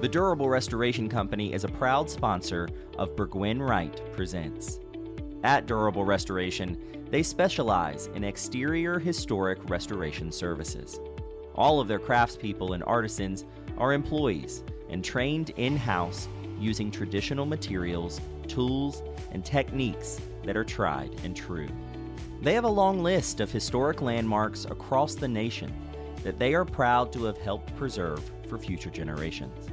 The Durable Restoration Company is a proud sponsor of Burgwin Wright Presents. At Durable Restoration, they specialize in exterior historic restoration services. All of their craftspeople and artisans are employees and trained in house using traditional materials, tools, and techniques that are tried and true. They have a long list of historic landmarks across the nation that they are proud to have helped preserve for future generations.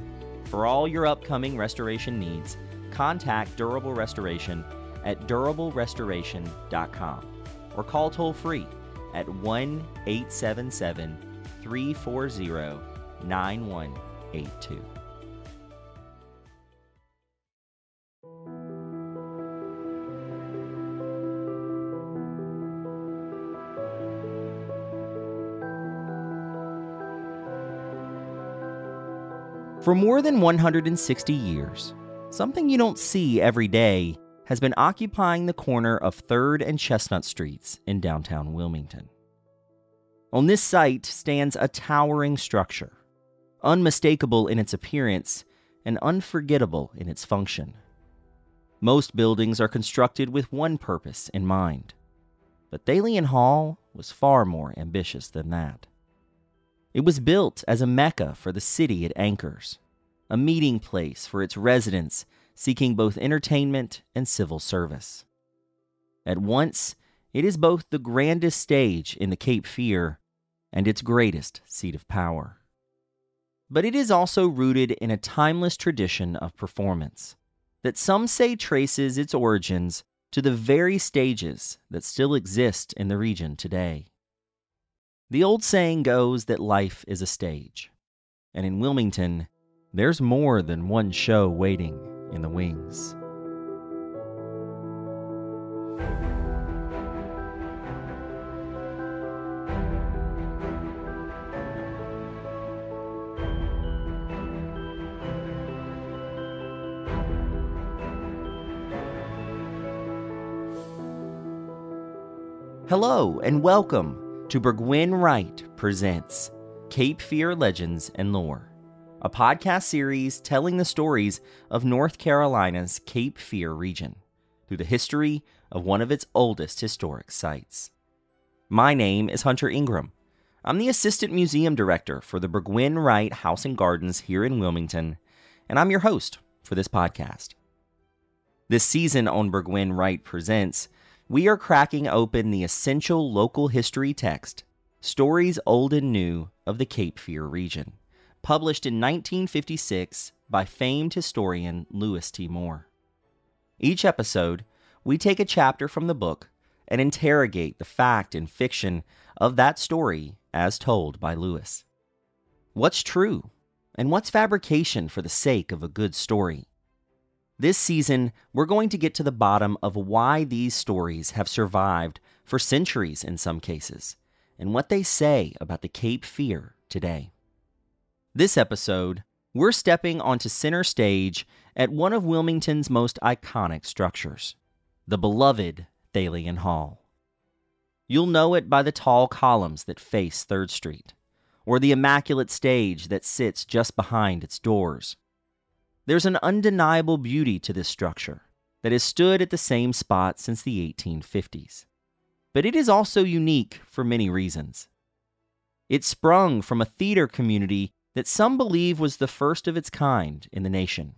For all your upcoming restoration needs, contact Durable Restoration at durablerestoration.com or call toll free at 1 877 340 9182. For more than 160 years, something you don't see every day has been occupying the corner of 3rd and Chestnut Streets in downtown Wilmington. On this site stands a towering structure, unmistakable in its appearance and unforgettable in its function. Most buildings are constructed with one purpose in mind, but Thalian Hall was far more ambitious than that. It was built as a mecca for the city it anchors, a meeting place for its residents seeking both entertainment and civil service. At once, it is both the grandest stage in the Cape Fear and its greatest seat of power. But it is also rooted in a timeless tradition of performance that some say traces its origins to the very stages that still exist in the region today. The old saying goes that life is a stage, and in Wilmington, there's more than one show waiting in the wings. Hello and welcome to Burgwin Wright Presents Cape Fear Legends and Lore, a podcast series telling the stories of North Carolina's Cape Fear region through the history of one of its oldest historic sites. My name is Hunter Ingram. I'm the Assistant Museum Director for the Burgwin Wright House and Gardens here in Wilmington, and I'm your host for this podcast. This season on Burgwin Wright Presents, we are cracking open the essential local history text, Stories Old and New of the Cape Fear region, published in 1956 by famed historian Louis T. Moore. Each episode, we take a chapter from the book and interrogate the fact and fiction of that story as told by Louis. What's true, and what's fabrication for the sake of a good story? This season, we're going to get to the bottom of why these stories have survived for centuries in some cases, and what they say about the Cape Fear today. This episode, we're stepping onto center stage at one of Wilmington's most iconic structures, the beloved Thalian Hall. You'll know it by the tall columns that face 3rd Street, or the immaculate stage that sits just behind its doors there's an undeniable beauty to this structure that has stood at the same spot since the 1850s. But it is also unique for many reasons. It sprung from a theater community that some believe was the first of its kind in the nation.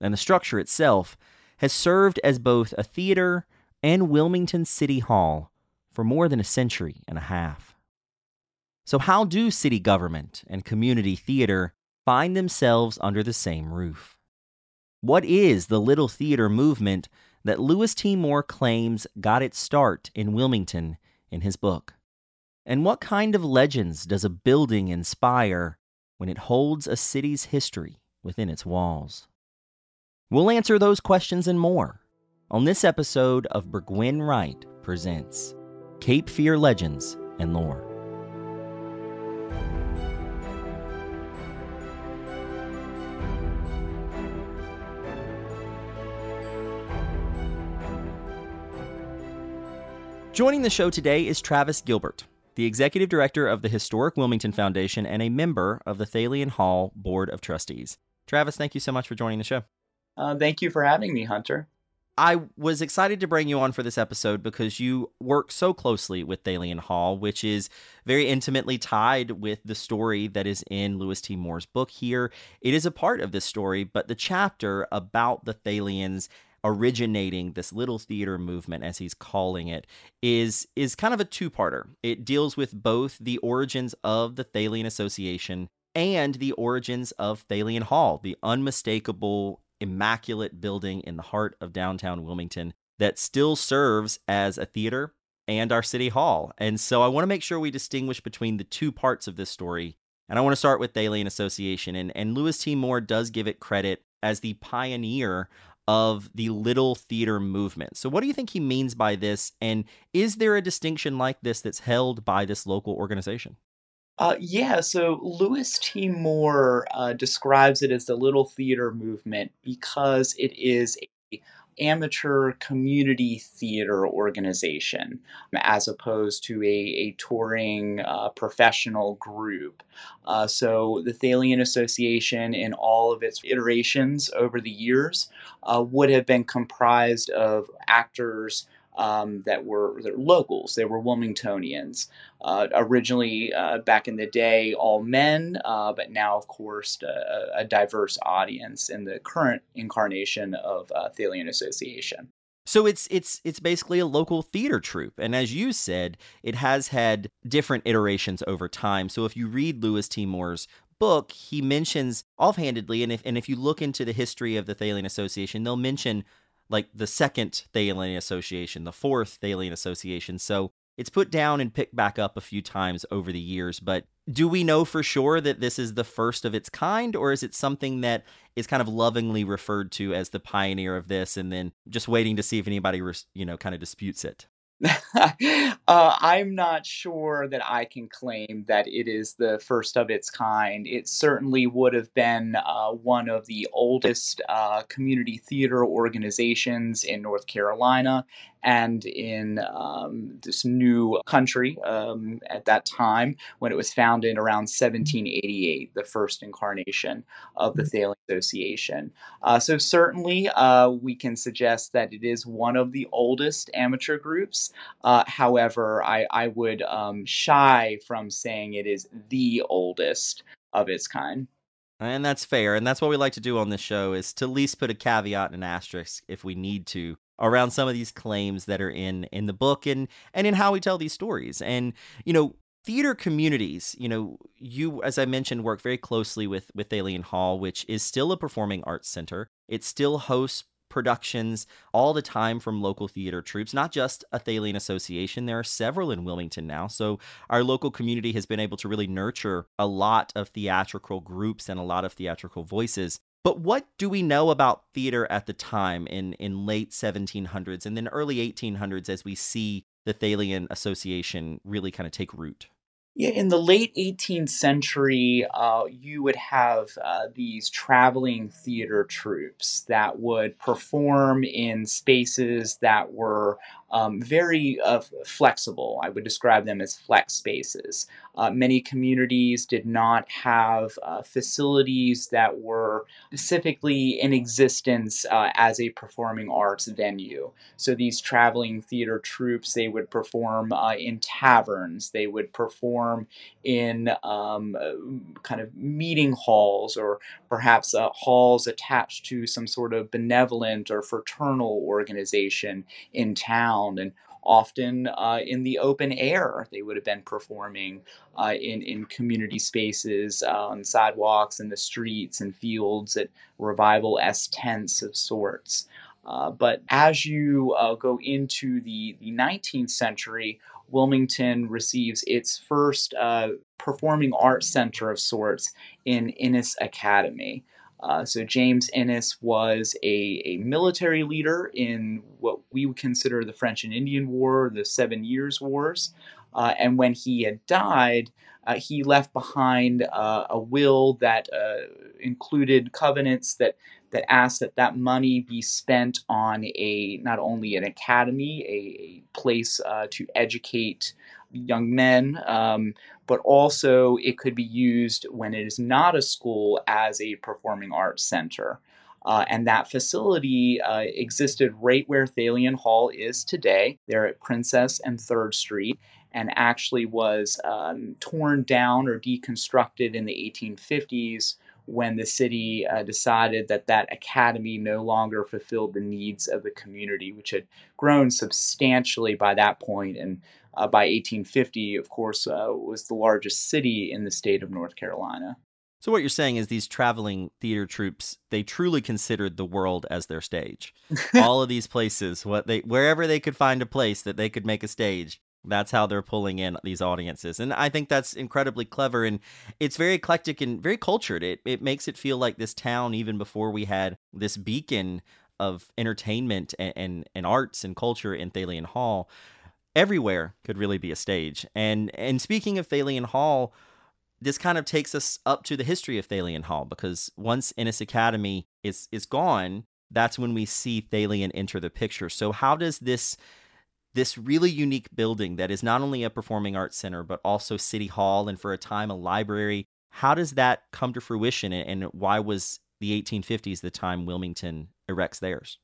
And the structure itself has served as both a theater and Wilmington City Hall for more than a century and a half. So, how do city government and community theater find themselves under the same roof. What is the Little Theater movement that Louis T. Moore claims got its start in Wilmington in his book? And what kind of legends does a building inspire when it holds a city's history within its walls? We'll answer those questions and more on this episode of Burgwin Wright Presents Cape Fear Legends and Lore. Joining the show today is Travis Gilbert, the executive director of the Historic Wilmington Foundation and a member of the Thalian Hall Board of Trustees. Travis, thank you so much for joining the show. Uh, thank you for having me, Hunter. I was excited to bring you on for this episode because you work so closely with Thalian Hall, which is very intimately tied with the story that is in Louis T. Moore's book here. It is a part of this story, but the chapter about the Thalians originating this little theater movement as he's calling it is is kind of a two-parter. It deals with both the origins of the Thalian Association and the origins of Thalian Hall, the unmistakable immaculate building in the heart of downtown Wilmington that still serves as a theater and our city hall. And so I want to make sure we distinguish between the two parts of this story. And I want to start with Thalian Association. And, and Louis T. Moore does give it credit as the pioneer of the little theater movement. So, what do you think he means by this? And is there a distinction like this that's held by this local organization? Uh, yeah, so Louis T. Moore uh, describes it as the Little Theater movement because it is a amateur community theater organization as opposed to a, a touring uh, professional group. Uh, so the Thalian Association, in all of its iterations over the years, uh, would have been comprised of actors um, that were locals. They were Wilmingtonians. Uh, originally, uh, back in the day, all men, uh, but now, of course, a, a, diverse audience in the current incarnation of uh, Thalian Association. So it's it's it's basically a local theater troupe, and as you said, it has had different iterations over time. So if you read Louis T. Moore's book, he mentions offhandedly, and if and if you look into the history of the Thalian Association, they'll mention like the second Thalian Association, the fourth Thalian Association. So it's put down and picked back up a few times over the years. But do we know for sure that this is the first of its kind, or is it something that is kind of lovingly referred to as the pioneer of this, and then just waiting to see if anybody, you know, kind of disputes it? uh, I'm not sure that I can claim that it is the first of its kind. It certainly would have been uh, one of the oldest uh, community theater organizations in North Carolina and in um, this new country um, at that time when it was founded around 1788, the first incarnation of the mm-hmm. Association. Uh, so, certainly, uh, we can suggest that it is one of the oldest amateur groups. Uh, however, I, I would um, shy from saying it is the oldest of its kind. And that's fair. And that's what we like to do on this show is to at least put a caveat and an asterisk if we need to around some of these claims that are in in the book and and in how we tell these stories. And you know, theater communities, you know, you as I mentioned work very closely with with Thalian Hall, which is still a performing arts center. It still hosts productions all the time from local theater troupes, not just a Thalian Association. There are several in Wilmington now. So our local community has been able to really nurture a lot of theatrical groups and a lot of theatrical voices. But what do we know about theater at the time in, in late 1700s and then early 1800s as we see the Thalian Association really kind of take root? Yeah, in the late 18th century, uh, you would have uh, these traveling theater troupes that would perform in spaces that were um, very uh, flexible. I would describe them as flex spaces. Uh, many communities did not have uh, facilities that were specifically in existence uh, as a performing arts venue. So these traveling theater troupes, they would perform uh, in taverns, they would perform in um, uh, kind of meeting halls or perhaps halls attached to some sort of benevolent or fraternal organization in town and often uh, in the open air. They would have been performing uh, in, in community spaces, uh, on sidewalks, in the streets and fields at revival s tents of sorts. Uh, but as you uh, go into the, the 19th century, Wilmington receives its first uh, performing arts center of sorts in Innes Academy. Uh, so James Innes was a, a military leader in what we would consider the French and Indian War, the Seven Years' Wars. Uh, and when he had died, uh, he left behind uh, a will that uh, included covenants that that asked that that money be spent on a not only an academy, a, a place uh, to educate young men, um, but also it could be used when it is not a school as a performing arts center. Uh, and that facility uh, existed right where Thalian Hall is today. There at Princess and Third Street, and actually was um, torn down or deconstructed in the 1850s when the city uh, decided that that academy no longer fulfilled the needs of the community, which had grown substantially by that point, and uh, by 1850, of course, uh, was the largest city in the state of North Carolina. So what you're saying is these traveling theater troupes, they truly considered the world as their stage. All of these places, what they wherever they could find a place that they could make a stage, that's how they're pulling in these audiences. And I think that's incredibly clever and it's very eclectic and very cultured. It it makes it feel like this town even before we had this beacon of entertainment and, and, and arts and culture in Thalian Hall. Everywhere could really be a stage. And and speaking of Thalian Hall, this kind of takes us up to the history of Thalian Hall because once Innes Academy is is gone, that's when we see Thalian enter the picture. So how does this this really unique building that is not only a performing arts center but also city hall and for a time a library how does that come to fruition and why was the 1850s the time wilmington erects theirs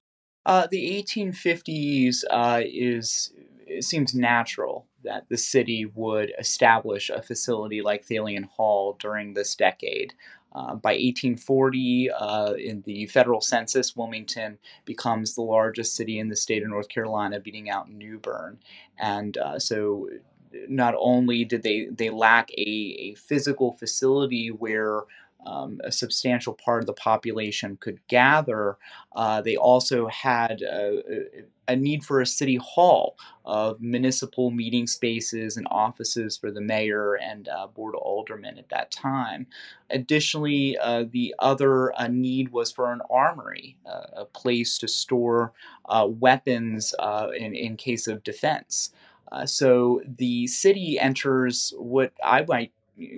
uh, the 1850s uh, is it seems natural that the city would establish a facility like Thalian Hall during this decade. Uh, by 1840, uh, in the federal census, Wilmington becomes the largest city in the state of North Carolina, beating out New Bern. And uh, so, not only did they they lack a, a physical facility where um, a substantial part of the population could gather, uh, they also had a, a, need for a city hall of municipal meeting spaces and offices for the mayor and uh, board of aldermen at that time. Additionally, uh, the other uh, need was for an armory, uh, a place to store uh, weapons in, in case of defense. so the city enters what I might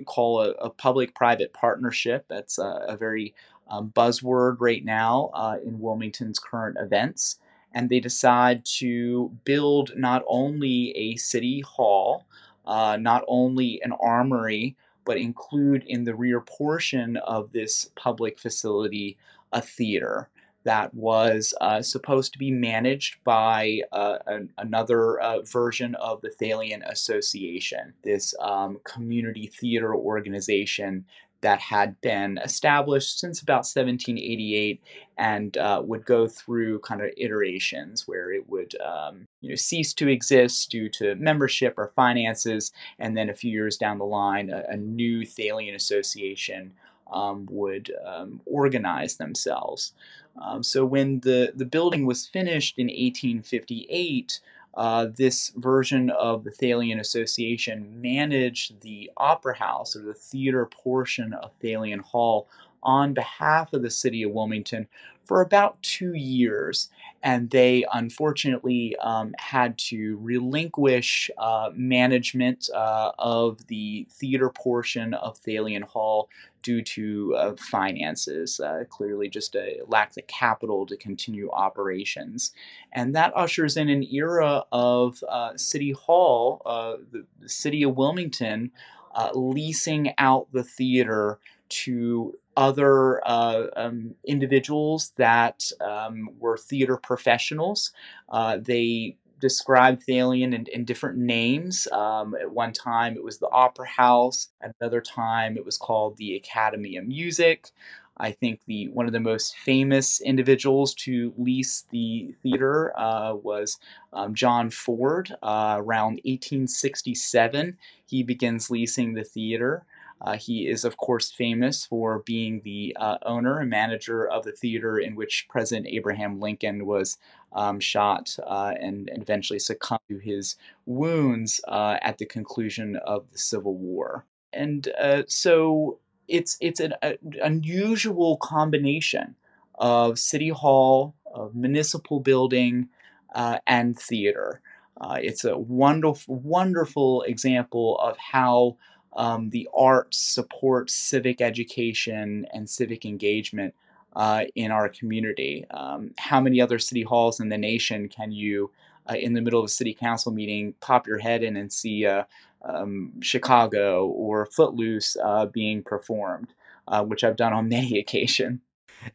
call a, a public-private partnership. That's a, a very um, buzzword right now uh, in Wilmington's current events. And they decide to build not only a city hall, uh, not only an armory, but include in the rear portion of this public facility a theater that was uh, supposed to be managed by uh, an, another uh, version of the Thalian Association, this um, community theater organization that had been established since about 1788 and uh, would go through kind of iterations where it would um, you know, cease to exist due to membership or finances, and then a few years down the line, a, a new Thalian Association um, would um, organize themselves. Um, so when the, the building was finished in 1858, uh, this version of the Thalian Association managed the opera house or the theater portion of Thalian Hall on behalf of the city of Wilmington for about two years. And they unfortunately um, had to relinquish uh, management uh, of the theater portion of Thalian Hall due to uh, finances. Uh, clearly, just a lack the capital to continue operations. And that ushers in an era of uh, City Hall, uh, the, the, city of Wilmington, leasing out the theater to other uh, um, individuals that um, were theater professionals. Uh, they described Thalian in, in different names. Um, at one time, it was the Opera House. At another time, it was called the Academy of Music. I think the one of the most famous individuals to lease the theater uh, was um, John Ford. Uh, around 1867, he begins leasing the theater. Uh, he is, of course, famous for being the uh, owner and manager of the theater in which President Abraham Lincoln was um, shot uh, and, and, eventually succumbed to his wounds uh, at the conclusion of the Civil War. And uh, so it's it's an a, unusual combination of city hall, of municipal building, uh, and theater. it's a wonderful, wonderful example of how um, the arts support civic education and civic engagement uh, in our community. Um, how many other city halls in the nation can you uh, in the middle of a city council meeting, pop your head in and see uh, um, Chicago or Footloose uh, being performed, uh, which I've done on many occasions.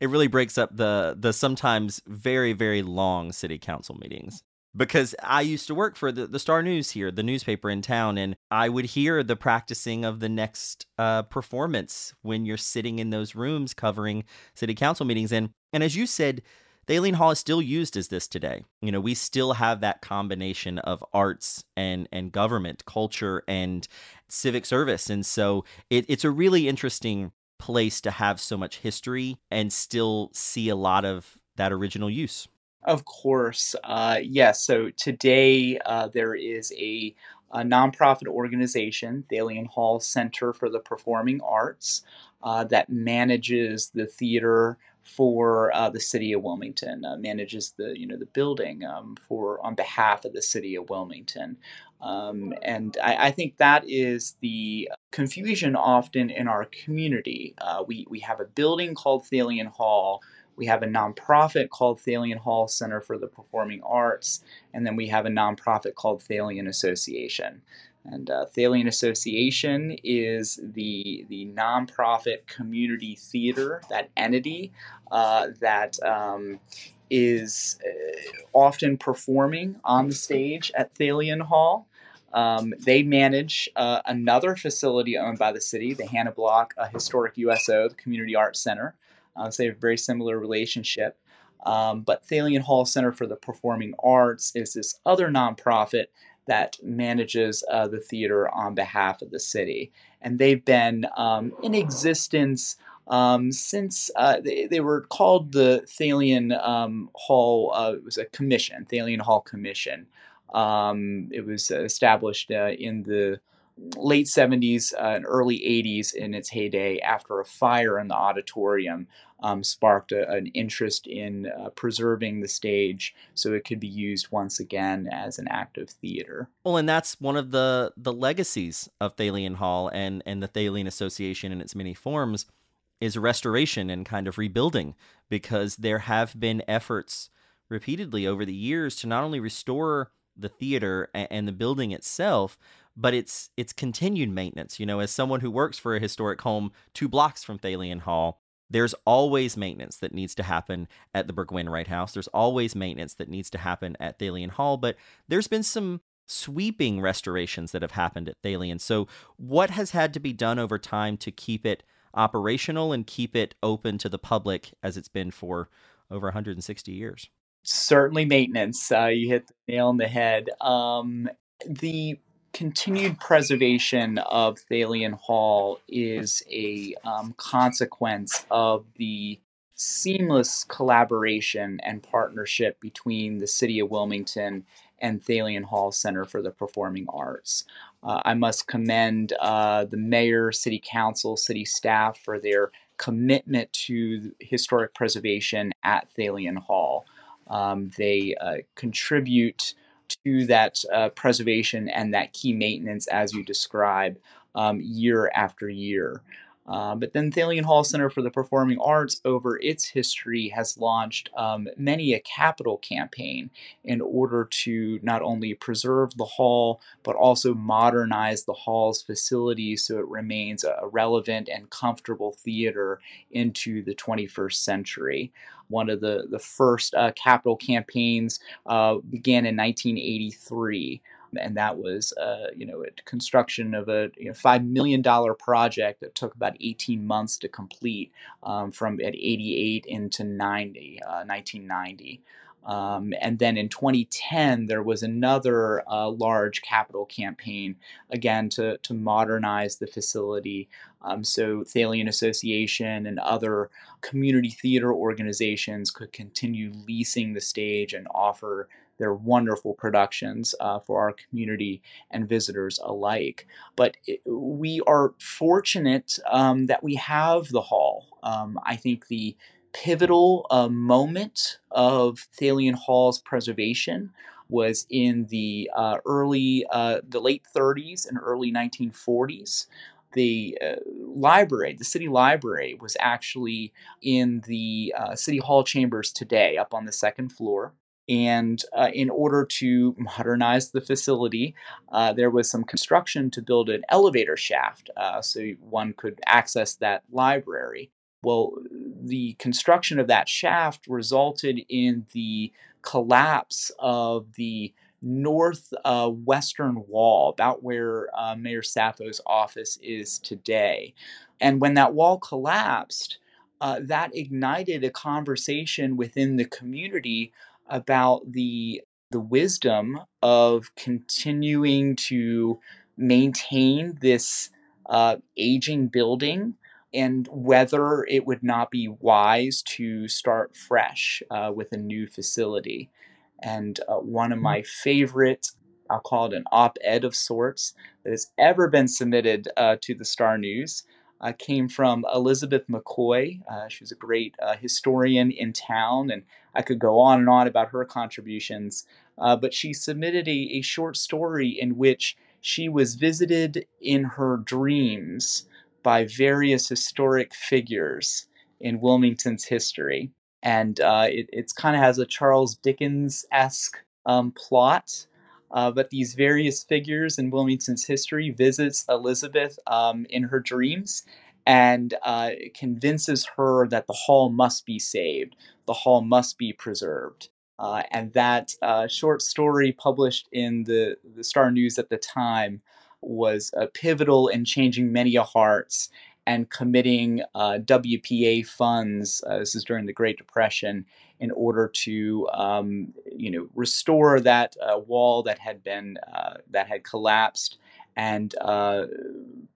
It really breaks up the the sometimes very very long city council meetings because I used to work for the, the Star News here, the newspaper in town, and I would hear the practicing of the next uh, performance when you're sitting in those rooms covering city council meetings. And and as you said, Thalian Hall is still used as this today. You know, we still have that combination of arts and and government, culture and civic service, and so it, it's a really interesting place to have so much history and still see a lot of that original use. Of course, uh, yes. So today uh, there is a, a, nonprofit organization, Thalian Hall Center for the Performing Arts, uh, that manages the theater for uh, the city of Wilmington, uh, manages the you know the building um, for on behalf of the city of Wilmington, um, and I, I, think that is the confusion often in our community. Uh, we we have a building called Thalian Hall. We have a nonprofit called Thalian Hall Center for the Performing Arts, and then we have a nonprofit called Thalian Association. And uh, Thalian Association is the the nonprofit community theater, that entity uh, that um, is uh, often performing on the stage at Thalian Hall. Um, they manage uh, another facility owned by the city, the Hannah Block Historic USO, the Community Arts Center. Uh, so they have a very similar relationship. Um, but Thalian Hall Center for the Performing Arts is this other nonprofit that manages uh, the theater on behalf of the city. And they've been um, in existence um, since uh, they, they, were called the Thalian um, Hall, uh, it was a commission, Thalian Hall Commission. Um, it was established uh, in the late 70s uh, and early 80s in its heyday after a fire in the auditorium um, sparked a, an interest in uh, preserving the stage so it could be used once again as an active theater. Well, and that's one of the the legacies of Thalian Hall and and the Thalian Association in its many forms is restoration and kind of rebuilding because there have been efforts repeatedly over the years to not only restore the theater and the building itself but it's it's continued maintenance you know as someone who works for a historic home two blocks from Thalian Hall there's always maintenance that needs to happen at the Burgwin Wright House. There's always maintenance that needs to happen at Thalian Hall, but there's been some sweeping restorations that have happened at Thalian. So, what has had to be done over time to keep it operational and keep it open to the public as it's been for over 160 years? Certainly, maintenance. Uh, you hit the nail on the head. Um, the continued preservation of Thalian Hall is a um, consequence of the seamless collaboration and partnership between the City of Wilmington and Thalian Hall Center for the Performing Arts. Uh, I must commend uh, the mayor, city council, city staff for their commitment to historic preservation at Thalian Hall. Um, they uh, contribute to that uh, preservation and that key maintenance as you describe um, year after year. Uh, but then Thalian Hall Center for the Performing Arts, over its history, has launched um, many a capital campaign in order to not only preserve the hall, but also modernize the hall's facilities so it remains a relevant and comfortable theater into the 21st century. One of the, the first uh, capital campaigns uh, began in 1983 and that was uh, you know a construction of a you know, five million dollar project that took about 18 months to complete um, from at 88 into 90, uh, 1990. Um, and then in 2010, there was another uh, large capital campaign, again, to, to modernize the facility. Um, so Thalian Association and other community theater organizations could continue leasing the stage and offer their wonderful productions uh, for our community and visitors alike. But it, we are fortunate um, that we have the hall. Um, I think the pivotal uh, moment of Thalian Hall's preservation was in the uh, early, uh, the late 30s and early 1940s. The uh, library, the city library, was actually in the uh, city hall chambers today, up on the second floor. And uh, in order to modernize the facility, uh, there was some construction to build an elevator shaft uh, so one could access that library. Well, the construction of that shaft resulted in the collapse of the northwestern uh, wall, about where uh, Mayor Saffo's office is today. And when that wall collapsed, uh, that ignited a conversation within the community about the the wisdom of continuing to maintain this uh, aging building and whether it would not be wise to start fresh uh, with a new facility. And uh, one of mm-hmm. my favorite, I'll call it an op ed of sorts, that has ever been submitted uh, to the Star News uh, came from Elizabeth McKoy. Uh, she was a great uh, historian in town, and I could go on and on about her contributions. Uh, but she submitted a, a short story in which she was visited in her dreams by various historic figures in Wilmington's history. And uh, it kind of has a Charles Dickens esque um, plot. Uh, but these various figures in Wilmington's history visits Elizabeth um, in her dreams and uh, convinces her that the hall must be saved, the hall must be preserved. Uh, and that uh, short story published in the, the Star News at the time was pivotal in changing many hearts and committing uh, WPA funds. Uh, this is during the Great Depression in order to um, you know restore that uh, wall that had been uh, that had collapsed and uh,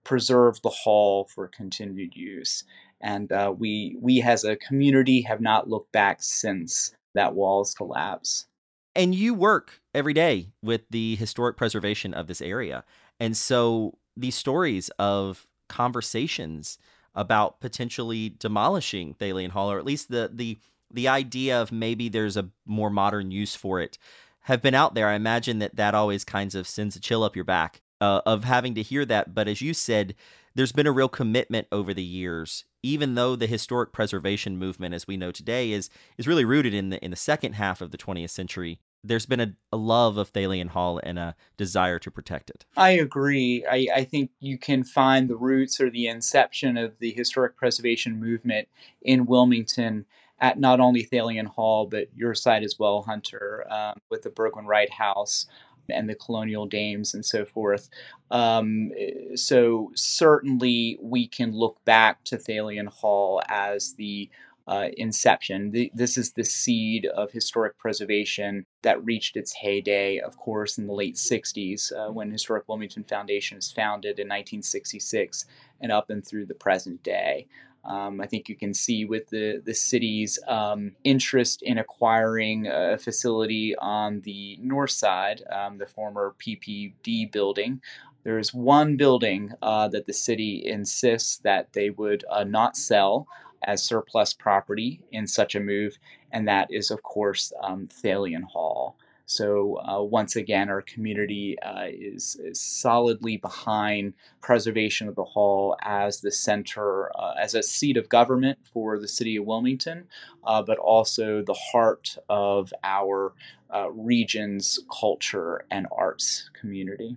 preserve the hall for continued use. And uh, we we as a community have not looked back since that wall's collapse. And you work every day with the historic preservation of this area. And so these stories of conversations about potentially demolishing Thalian Hall, or at least the the the idea of maybe there's a more modern use for it have been out there. I imagine that that always kinds of sends a chill up your back uh, of having to hear that. But as you said, there's been a real commitment over the years, even though the historic preservation movement, as we know today, is is really rooted in the in the second half of the 20th century. There's been a, a love of Thalian Hall and a desire to protect it. I agree. I, I think you can find the roots or the inception of the historic preservation movement in Wilmington at not only Thalian Hall, but your site as well, Hunter, um, with the Burgwin Wright House and the colonial dames and so forth. Um, so certainly we can look back to Thalian Hall as the uh, inception. The, this is the seed of historic preservation that reached its heyday, of course, in the late 60s uh, when Historic Wilmington Foundation was founded in 1966 and up and through the present day. Um, I think you can see with the, the city's um, interest in acquiring a facility on the north side, um, the former PPD building. There is one building uh, that the city insists that they would uh, not sell as surplus property in such a move, and that is, of course, um, Thalian Hall. So uh, once again, our community uh, is, is, solidly behind preservation of the hall as the center, uh, as a seat of government for the city of Wilmington, uh, but also the heart of our uh, region's culture and arts community.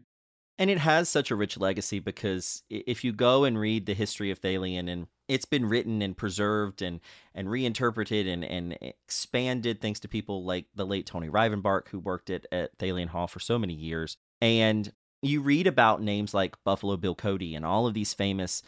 And it has such a rich legacy because if you go and read the history of Thalian and it's been written and preserved and and reinterpreted and and expanded thanks to people like the late Tony Rivenbark who worked at, at Thalian Hall for so many years. And you read about names like Buffalo Bill Cody and all of these famous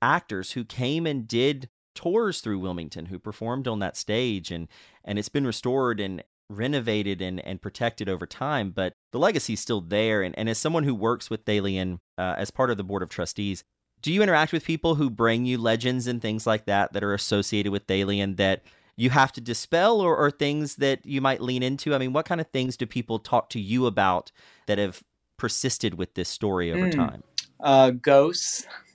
actors who came and did tours through Wilmington, who performed on that stage and and it's been restored and renovated and, and protected over time, but the legacy is still there. And, and as someone who works with Thalian uh, as part of the board of trustees, do you interact with people who bring you legends and things like that that are associated with Thalian that you have to dispel or, or things that you might lean into? I mean, what kind of things do people talk to you about that have persisted with this story over mm. time? Uh, ghosts.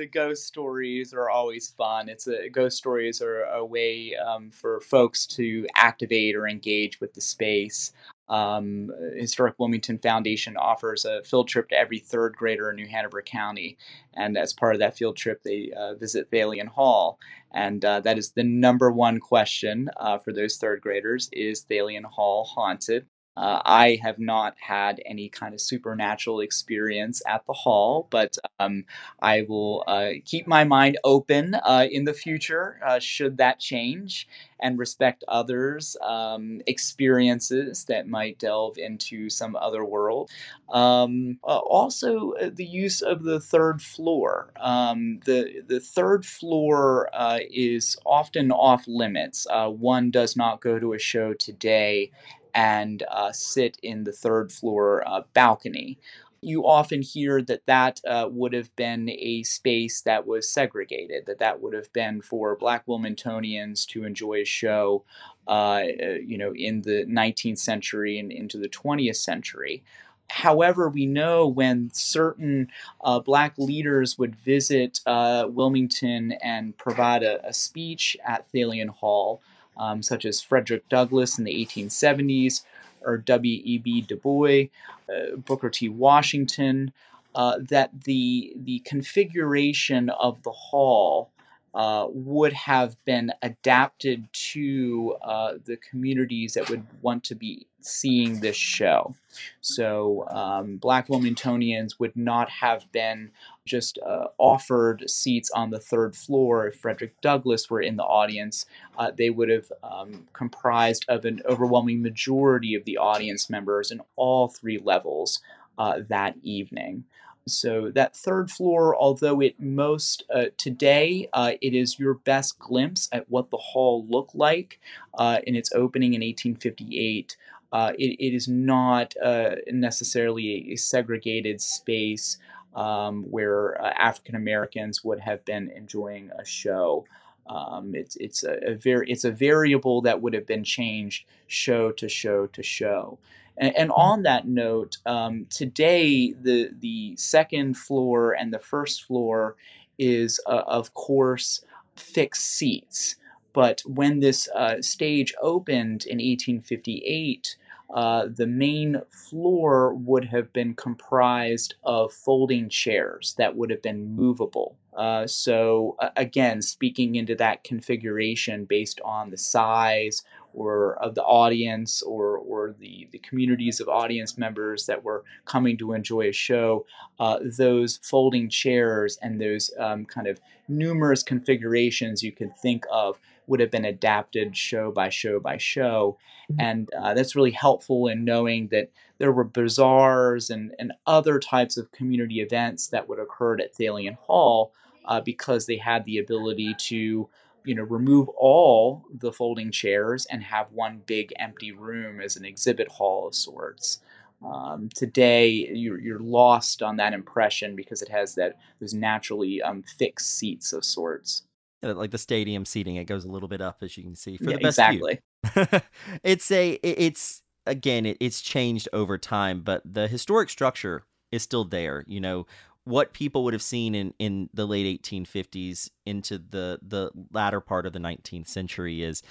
the ghost stories are always fun. It's a ghost stories are a way um, for folks to activate or engage with the space. Um, Historic Wilmington Foundation offers a field trip to every third grader in New Hanover County. And as part of that field trip, they uh, visit Thalian Hall. And uh, that is the number one question uh, for those third graders is Thalian Hall haunted? Uh, I have not had any kind of supernatural experience at the hall, but um, I will uh, keep my mind open uh, in the future uh, should that change and respect others' um, experiences that might delve into some other world. Um, uh, also, uh, the use of the third floor. Um, the, the third floor is often off limits. one does not go to a show today and uh, sit in the third floor uh, balcony. You often hear that that uh, would have been a space that was segregated, that that would have been for Black Wilmingtonians to enjoy a show, uh, you know, in the 19th century and into the 20th century. However, we know when certain uh, black leaders would visit uh, Wilmington and provide a, a speech at Thalian Hall, um, such as Frederick Douglass in the 1870s, or W.E.B. Du Bois, uh, Booker T. Washington, uh, that the, the configuration of the hall uh, would have been adapted to uh, the communities that would want to be seeing this show. So, um, Black Wilmingtonians would not have been just uh, offered seats on the third floor if Frederick Douglass were in the audience. Uh, they would have um, comprised of an overwhelming majority of the audience members in all three levels uh, that evening. So that third floor, although it most uh, today, uh, it is your best glimpse at what the hall looked like uh, in its opening in 1858. Uh, it, it is not uh, necessarily a, segregated space um, where uh, African Americans would have been enjoying a show. Um, it's it's a, a, very it's a variable that would have been changed show to show to show. And, and on that note, um, today the the second floor and the first floor is uh, of course fixed seats. But when this uh, stage opened in 1858, uh, the main floor would have been comprised of folding chairs that would have been movable. Uh, so, uh, again, speaking into that configuration based on the size or of the audience or, or the, the communities of audience members that were coming to enjoy a show, uh, those folding chairs and those um, kind of numerous configurations you can think of would have been adapted show by show by show. Mm-hmm. And uh, that's really helpful in knowing that there were bazaars and, and other types of community events that would occur at Thalian Hall uh, because they had the ability to you know remove all the folding chairs and have one big empty room as an exhibit hall of sorts. Um, today, you're, you're lost on that impression because it has that those naturally um, fixed seats of sorts. Like the stadium seating, it goes a little bit up as you can see for yeah, the best exactly. it's a it's again it, it's changed over time, but the historic structure is still there. You know, what people would have seen in, in the late 1850s into the the latter part of the 19th century is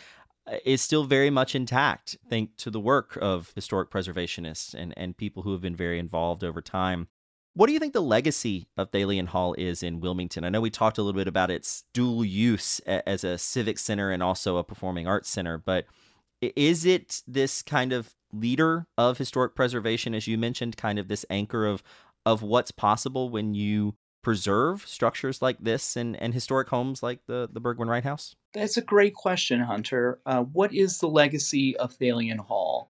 uh, is still very much intact thanks to the work of historic preservationists and, and people who have been very involved over time. What do you think the legacy of Thalian Hall is in Wilmington? I know we talked a little bit about its dual use as a civic center and also a performing arts center, but is it this kind of leader of historic preservation, as you mentioned, kind of this anchor of of what's possible when you preserve structures like this and, and historic homes like the, the Burgwin Wright House? That's a great question, Hunter. Uh, what is the legacy of Thalian Hall?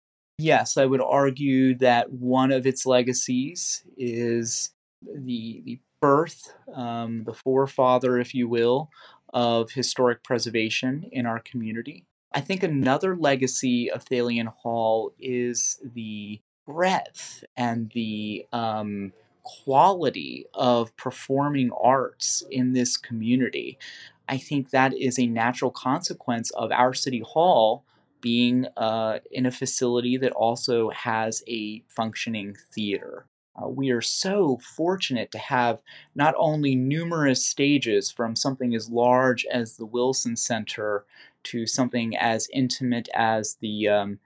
Yes, I would argue that one of its legacies is the, the birth, um, the forefather, if you will, of historic preservation in our community. I think another legacy of Thalian Hall is the breadth and the um, quality of performing arts in this community. I think that is a natural consequence of our city hall being uh, in a facility that also has a functioning theater. Uh, we are so fortunate to have not only numerous stages from something as large as the Wilson Center to something as intimate as the um,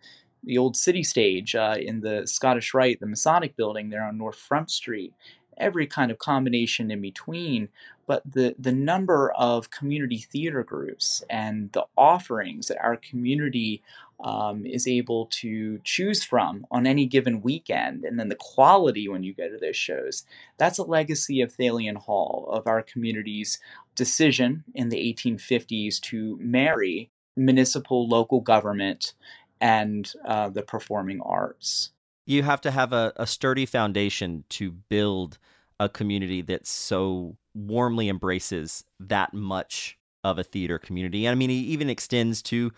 the old city stage uh, in the Scottish Rite, the Masonic building there on North Front Street, every kind of combination in between. But the, the number of community theater groups and the offerings that our community um, is able to choose from on any given weekend, and then the quality when you go to those shows, that's a legacy of Thalian Hall, of our community's decision in the 1850s to marry municipal local government and uh, the performing arts. You have to have a, a sturdy foundation to build a community that so warmly embraces that much of a theater community. And I mean, it even extends to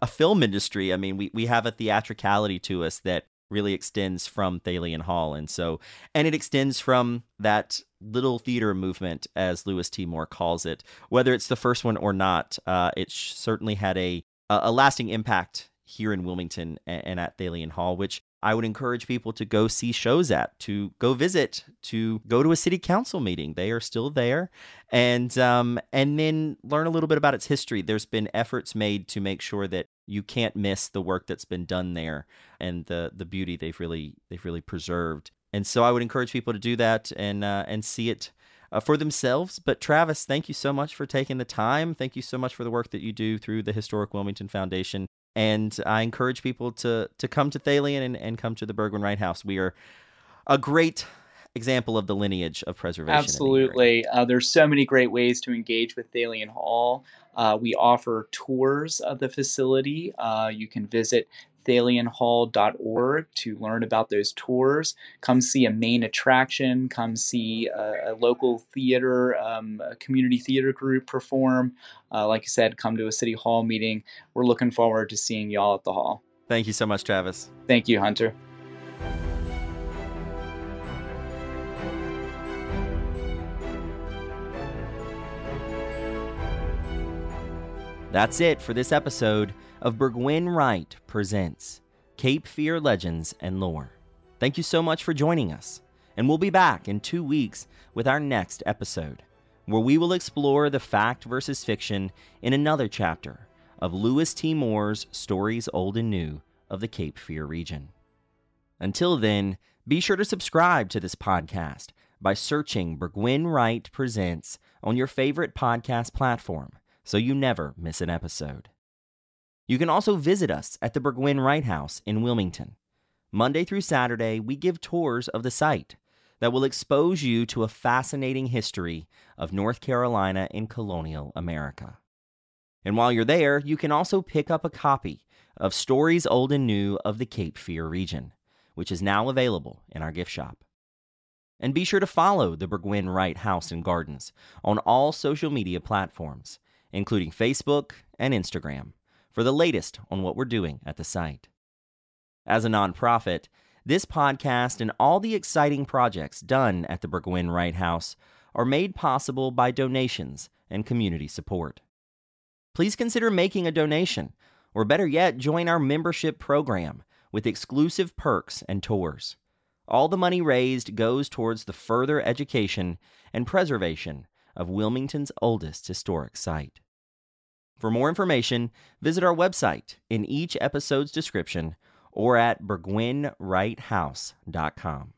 a film industry. I mean, we, we have a theatricality to us that really extends from Thalian Hall. And so, and it extends from that little theater movement, as Louis T. Moore calls it. Whether it's the first one or not, uh, it certainly had a, a lasting impact here in Wilmington and at Thalian Hall, which I would encourage people to go see shows at, to go visit, to go to a city council meeting. They are still there, and um, and then learn a little bit about its history. There's been efforts made to make sure that you can't miss the work that's been done there and the the beauty they've really they've really preserved. And so I would encourage people to do that and uh, and see it uh, for themselves. But Travis, thank you so much for taking the time. Thank you so much for the work that you do through the Historic Wilmington Foundation. And I encourage people to to come to Thalian and, and come to the Burgwin Wright House. We are a great example of the lineage of preservation. Absolutely. Uh, there's so many great ways to engage with Thalian Hall. Uh, we offer tours of the facility. Uh, you can visit thalianhall.org to learn about those tours. Come see a main attraction. Come see a, a local theater, um, a community theater group perform. Uh, like I said, come to a city hall meeting. We're looking forward to seeing y'all at the hall. Thank you so much, Travis. Thank you, Hunter. That's it for this episode of Burgwin Wright Presents Cape Fear Legends and Lore. Thank you so much for joining us, and we'll be back in two weeks with our next episode, where we will explore the fact versus fiction in another chapter of Louis T. Moore's Stories Old and New of the Cape Fear region. Until then, be sure to subscribe to this podcast by searching Burgwin Wright Presents on your favorite podcast platform so you never miss an episode. You can also visit us at the Burgwin Wright House in Wilmington. Monday through Saturday, we give tours of the site that will expose you to a fascinating history of North Carolina in colonial America. And while you're there, you can also pick up a copy of Stories Old and New of the Cape Fear region, which is now available in our gift shop. And be sure to follow the Burgwin Wright House and Gardens on all social media platforms including Facebook and Instagram, for the latest on what we're doing at the site. As a nonprofit, this podcast and all the exciting projects done at the Burgwin Wright House are made possible by donations and community support. Please consider making a donation, or better yet, join our membership program with exclusive perks and tours. All the money raised goes towards the further education and preservation of Wilmington's oldest historic site. For more information, visit our website in each episode's description or at burgwinwrighthouse.com.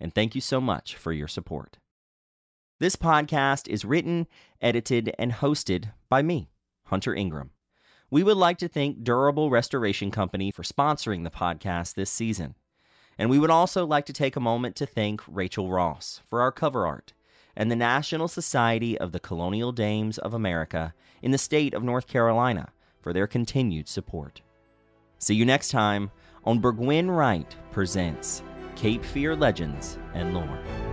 And thank you so much for your support. This podcast is written, edited, and hosted by me, Hunter Ingram. We would like to thank Durable Restoration Company for sponsoring the podcast this season. And we would also like to take a moment to thank Rachel Ross for our cover art and the National Society of the Colonial Dames of America in the state of North Carolina for their continued support. See you next time on Burgwin Wright Presents Cape Fear Legends and Lore.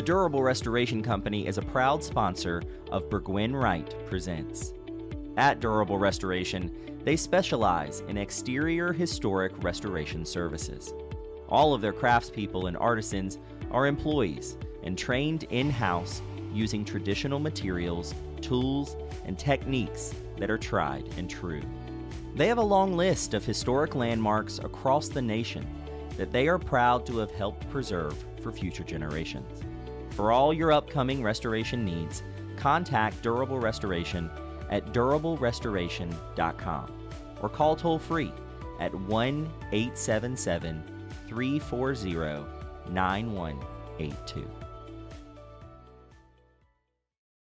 The Durable Restoration Company is a proud sponsor of Burgwin Wright Presents. At Durable Restoration, they specialize in exterior historic restoration services. All of their craftspeople and artisans are employees and trained in house using traditional materials, tools, and techniques that are tried and true. They have a long list of historic landmarks across the nation that they are proud to have helped preserve for future generations. For all your upcoming restoration needs, contact Durable Restoration at durablerestoration.com or call toll free at 1 877 340 9182.